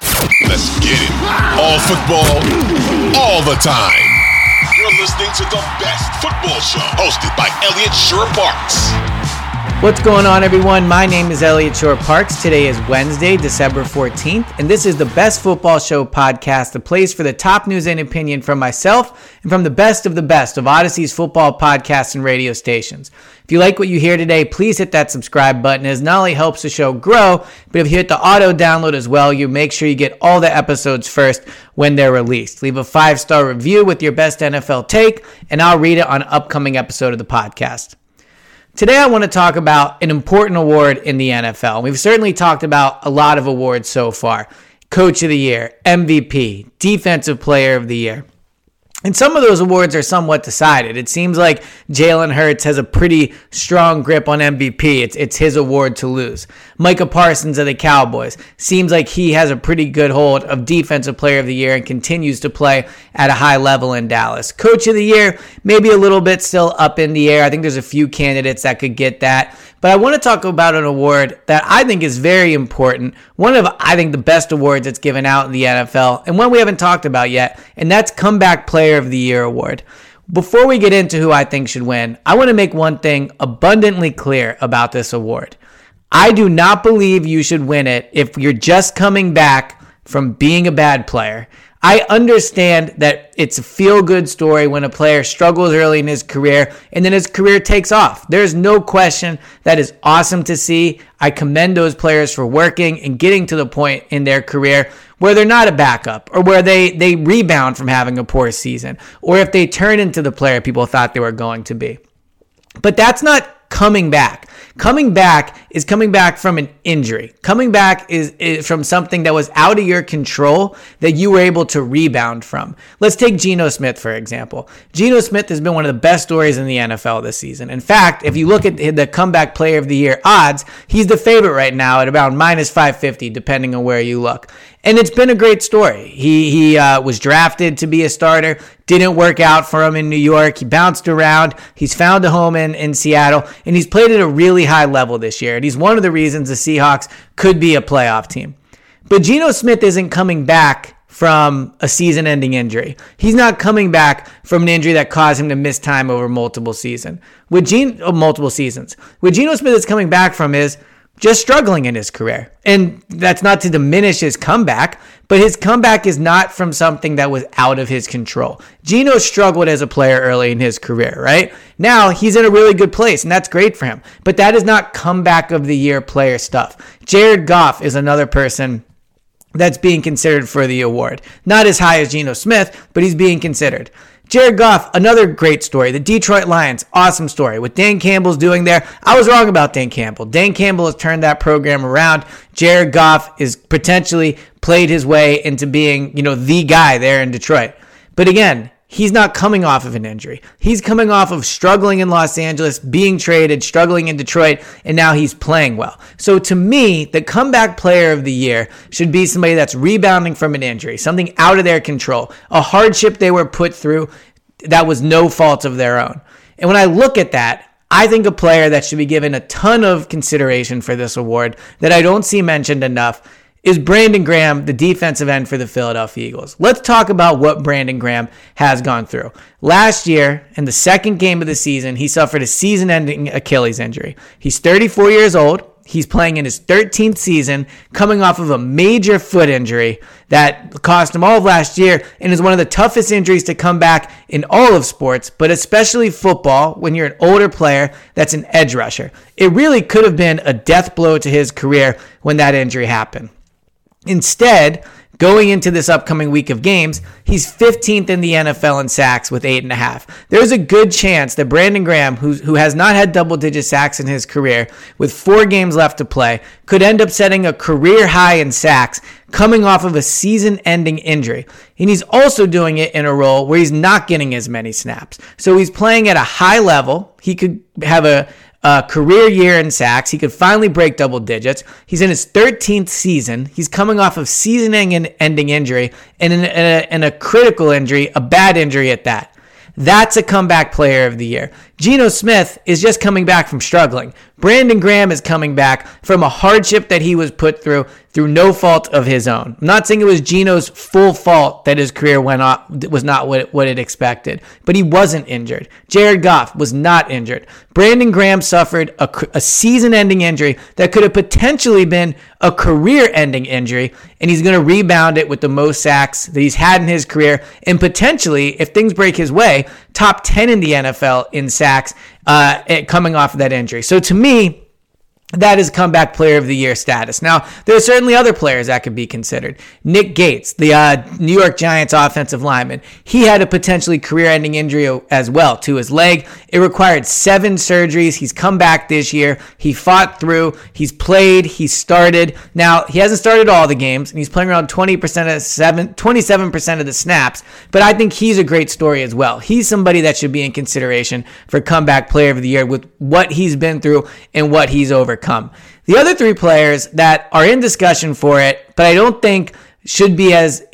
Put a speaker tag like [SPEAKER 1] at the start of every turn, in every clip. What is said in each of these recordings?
[SPEAKER 1] Let's get it. All football, all the time. You're listening to the best football show hosted by Elliot Shorr-Parks.
[SPEAKER 2] What's going on, everyone? My name is Elliot Shorr-Parks. Today is Wednesday, December 14th, and this is the Best Football Show podcast, the place for the top news and opinion from myself and from the best of the best of Audacy's football podcasts and radio stations. If you like what you hear today, please hit that subscribe button. as not only helps the show grow, but if you hit the auto download as well, you make sure you get all the episodes first when they're released. Leave a five star review with your best NFL take, and I'll read it on an upcoming episode of the podcast. Today, I want to talk about an important award in the NFL. We've certainly talked about a lot of awards so far Coach of the Year, MVP, Defensive Player of the Year. And some of those awards are somewhat decided. It seems like Jalen Hurts has a pretty strong grip on MVP. It's, it's his award to lose. Micah Parsons of the Cowboys seems like he has a pretty good hold of Defensive Player of the Year and continues to play at a high level in Dallas. Coach of the Year, maybe a little bit still up in the air. I think there's a few candidates that could get that. But I want to talk about an award that I think is very important. One of, I think, the best awards that's given out in the NFL, and one we haven't talked about yet, and that's Comeback Player of the Year award. Before we get into who I think should win, I want to make one thing abundantly clear about this award. I do not believe you should win it if you're just coming back from being a bad player. I understand that it's a feel good story when a player struggles early in his career and then his career takes off. There's no question that is awesome to see. I commend those players for working and getting to the point in their career where they're not a backup or where they, they rebound from having a poor season or if they turn into the player people thought they were going to be. But that's not coming back. Coming back is coming back from an injury. Coming back is, is, from something that was out of your control that you were able to rebound from. Let's take Geno Smith, for example. Geno Smith has been one of the best stories in the NFL this season. In fact, if you look at the comeback player of the year odds, he's the favorite right now at about minus 550, depending on where you look. And it's been a great story. He, he uh, was drafted to be a starter, didn't work out for him in New York. He bounced around. He's found a home in, in Seattle, and he's played at a really high level this year. And he's one of the reasons the Seahawks could be a playoff team. But Geno Smith isn't coming back from a season ending injury. He's not coming back from an injury that caused him to miss time over multiple season. With Gene, oh, multiple seasons. What Geno Smith is coming back from is just struggling in his career. And that's not to diminish his comeback, but his comeback is not from something that was out of his control. Geno struggled as a player early in his career, right? Now he's in a really good place, and that's great for him. But that is not comeback of the year player stuff. Jared Goff is another person that's being considered for the award. Not as high as Geno Smith, but he's being considered. Jared Goff, another great story. The Detroit Lions, awesome story. What Dan Campbell's doing there, I was wrong about Dan Campbell. Dan Campbell has turned that program around. Jared Goff is potentially played his way into being, you know, the guy there in Detroit. But again, he's not coming off of an injury. He's coming off of struggling in Los Angeles, being traded, struggling in Detroit, and now he's playing well. So to me, the comeback player of the year should be somebody that's rebounding from an injury, something out of their control, a hardship they were put through that was no fault of their own. And when I look at that, I think a player that should be given a ton of consideration for this award that I don't see mentioned enough is Brandon Graham, the defensive end for the Philadelphia Eagles. Let's talk about what Brandon Graham has gone through. Last year, in the second game of the season, he suffered a season ending Achilles injury. He's 34 years old. He's playing in his 13th season, coming off of a major foot injury that cost him all of last year and is one of the toughest injuries to come back in all of sports, but especially football when you're an older player that's an edge rusher. It really could have been a death blow to his career when that injury happened. Instead, going into this upcoming week of games, he's 15th in the NFL in sacks with eight and a half. There's a good chance that Brandon Graham, who, who has not had double digit sacks in his career, with four games left to play, could end up setting a career high in sacks coming off of a season ending injury. And he's also doing it in a role where he's not getting as many snaps. So he's playing at a high level. He could have a, a career year in sacks. He could finally break double digits. He's in his 13th season. He's coming off of season ending injury and in a, in a critical injury, a bad injury at that. That's a comeback player of the year. Geno Smith is just coming back from struggling. Brandon Graham is coming back from a hardship that he was put through through no fault of his own. I'm not saying it was Geno's full fault that his career went off was not what what it expected, but he wasn't injured. Jared Goff was not injured. Brandon Graham suffered a, a season-ending injury that could have potentially been a career-ending injury, and he's going to rebound it with the most sacks that he's had in his career, and potentially, if things break his way, top 10 in the NFL in sacks uh, coming off of that injury. So to me, that is comeback player of the year status. Now, there are certainly other players that could be considered. Nick Gates, the uh, New York Giants offensive lineman, he had a potentially career ending injury as well to his leg. It required seven surgeries. He's come back this year. He fought through. He's played. He started. Now, he hasn't started all the games, and he's playing around 20% of seven, 27% of the snaps, but I think he's a great story as well. He's somebody that should be in consideration for comeback player of the year with what he's been through and what he's overcome overcome. The other three players that are in discussion for it, but I don't think should be as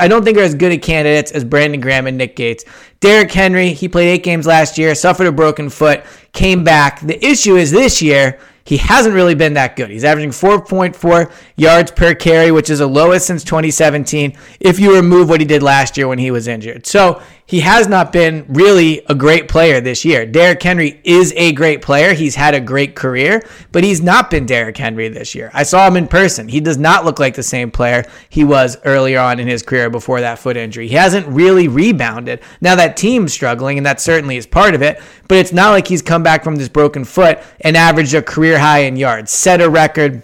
[SPEAKER 2] I don't think are as good a candidates as Brandon Graham and Nick Gates. Derrick Henry, he played eight games last year, suffered a broken foot, came back. The issue is this year he hasn't really been that good. He's averaging 4.4 yards per carry, which is the lowest since 2017, if you remove what he did last year when he was injured. So he has not been really a great player this year. Derrick Henry is a great player. He's had a great career, but he's not been Derrick Henry this year. I saw him in person. He does not look like the same player he was earlier on in his career before that foot injury. He hasn't really rebounded. Now that team's struggling, and that certainly is part of it, but it's not like he's come back from this broken foot and averaged a career high in yards, set a record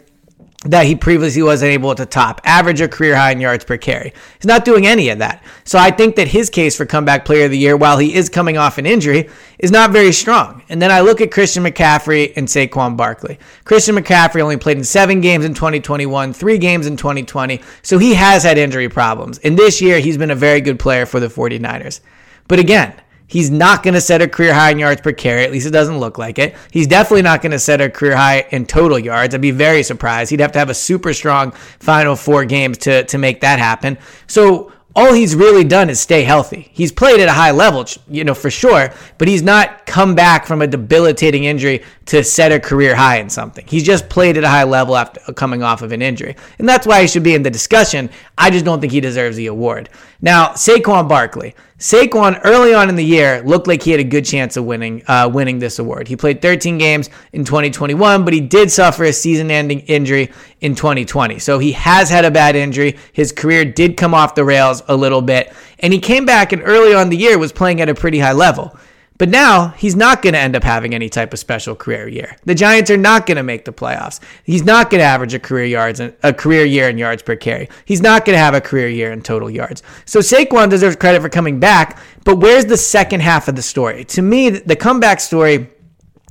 [SPEAKER 2] that he previously wasn't able to top, average a career high in yards per carry. He's not doing any of that. So I think that his case for comeback player of the year, while he is coming off an injury, is not very strong. And then I look at Christian McCaffrey and Saquon Barkley. Christian McCaffrey only played in seven games in 2021, three games in 2020. So he has had injury problems. And this year, he's been a very good player for the 49ers. But again, He's not going to set a career high in yards per carry. At least it doesn't look like it. He's definitely not going to set a career high in total yards. I'd be very surprised. He'd have to have a super strong final four games to, to make that happen. So all he's really done is stay healthy. He's played at a high level, you know, for sure, but he's not come back from a debilitating injury to set a career high in something. He's just played at a high level after coming off of an injury. And that's why he should be in the discussion. I just don't think he deserves the award. Now, Saquon Barkley. Saquon early on in the year looked like he had a good chance of winning uh, winning this award. He played 13 games in 2021, but he did suffer a season-ending injury in 2020. So he has had a bad injury. His career did come off the rails a little bit, and he came back and early on the year was playing at a pretty high level. But now he's not going to end up having any type of special career year. The Giants are not going to make the playoffs. He's not going to average a career yards a career year in yards per carry. He's not going to have a career year in total yards. So Saquon deserves credit for coming back, but where's the second half of the story? To me, the comeback story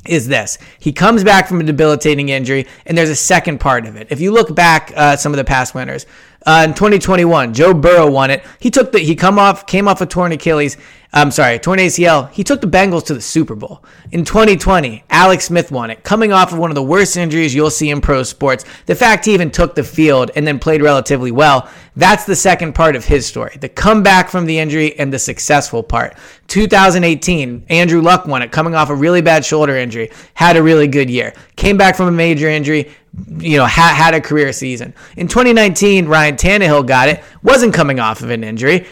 [SPEAKER 2] is this. He comes back from a debilitating injury, and there's a second part of it. If you look back uh, some of the past winners, uh, in 2021, Joe Burrow won it. He took the he come off came off a torn Achilles. I'm sorry, torn ACL. He took the Bengals to the Super Bowl. In 2020, Alex Smith won it, coming off of one of the worst injuries you'll see in pro sports. The fact he even took the field and then played relatively well, that's the second part of his story. The comeback from the injury and the successful part. 2018, Andrew Luck won it, coming off a really bad shoulder injury, had a really good year. Came back from a major injury, you know, had, had a career season. In 2019, Ryan Tannehill got it, wasn't coming off of an injury.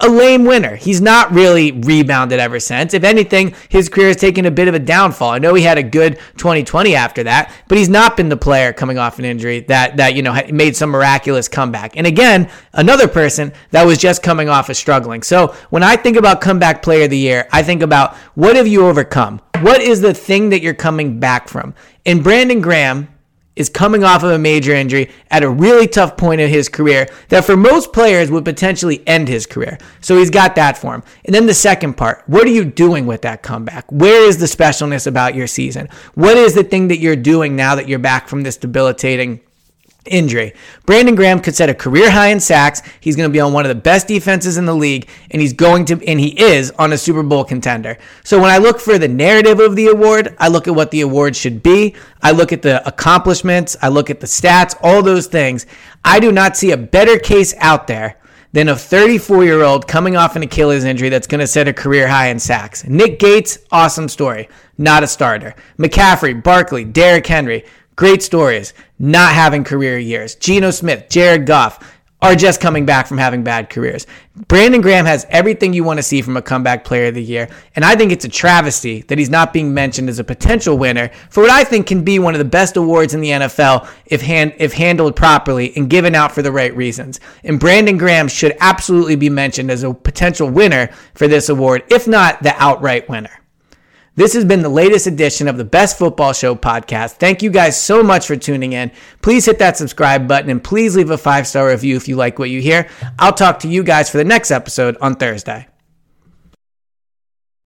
[SPEAKER 2] A lame winner. He's not really rebounded ever since. If anything, his career has taken a bit of a downfall. I know he had a good 2020 after that, but he's not been the player coming off an injury that that you know made some miraculous comeback. And again, another person that was just coming off of struggling. So when I think about comeback player of the year, I think about what have you overcome? What is the thing that you're coming back from? And Brandon Graham is coming off of a major injury at a really tough point in his career that for most players would potentially end his career. So he's got that for him. And then the second part, what are you doing with that comeback? Where is the specialness about your season? What is the thing that you're doing now that you're back from this debilitating injury. Brandon Graham could set a career high in sacks. He's going to be on one of the best defenses in the league, and he's going to, and he is on a Super Bowl contender. So when I look for the narrative of the award, I look at what the award should be. I look at the accomplishments. I look at the stats, all those things. I do not see a better case out there than a 34 year old coming off an Achilles injury that's going to set a career high in sacks. Nick Gates, awesome story. Not a starter. McCaffrey, Barkley, Derrick Henry, Great stories, not having career years. Geno Smith, Jared Goff are just coming back from having bad careers. Brandon Graham has everything you want to see from a comeback player of the year. And I think it's a travesty that he's not being mentioned as a potential winner for what I think can be one of the best awards in the NFL if hand, if handled properly and given out for the right reasons. And Brandon Graham should absolutely be mentioned as a potential winner for this award, if not the outright winner. This has been the latest edition of the Best Football Show podcast. Thank you guys so much for tuning in. Please hit that subscribe button and please leave a five star review if you like what you hear. I'll talk to you guys for the next episode on Thursday.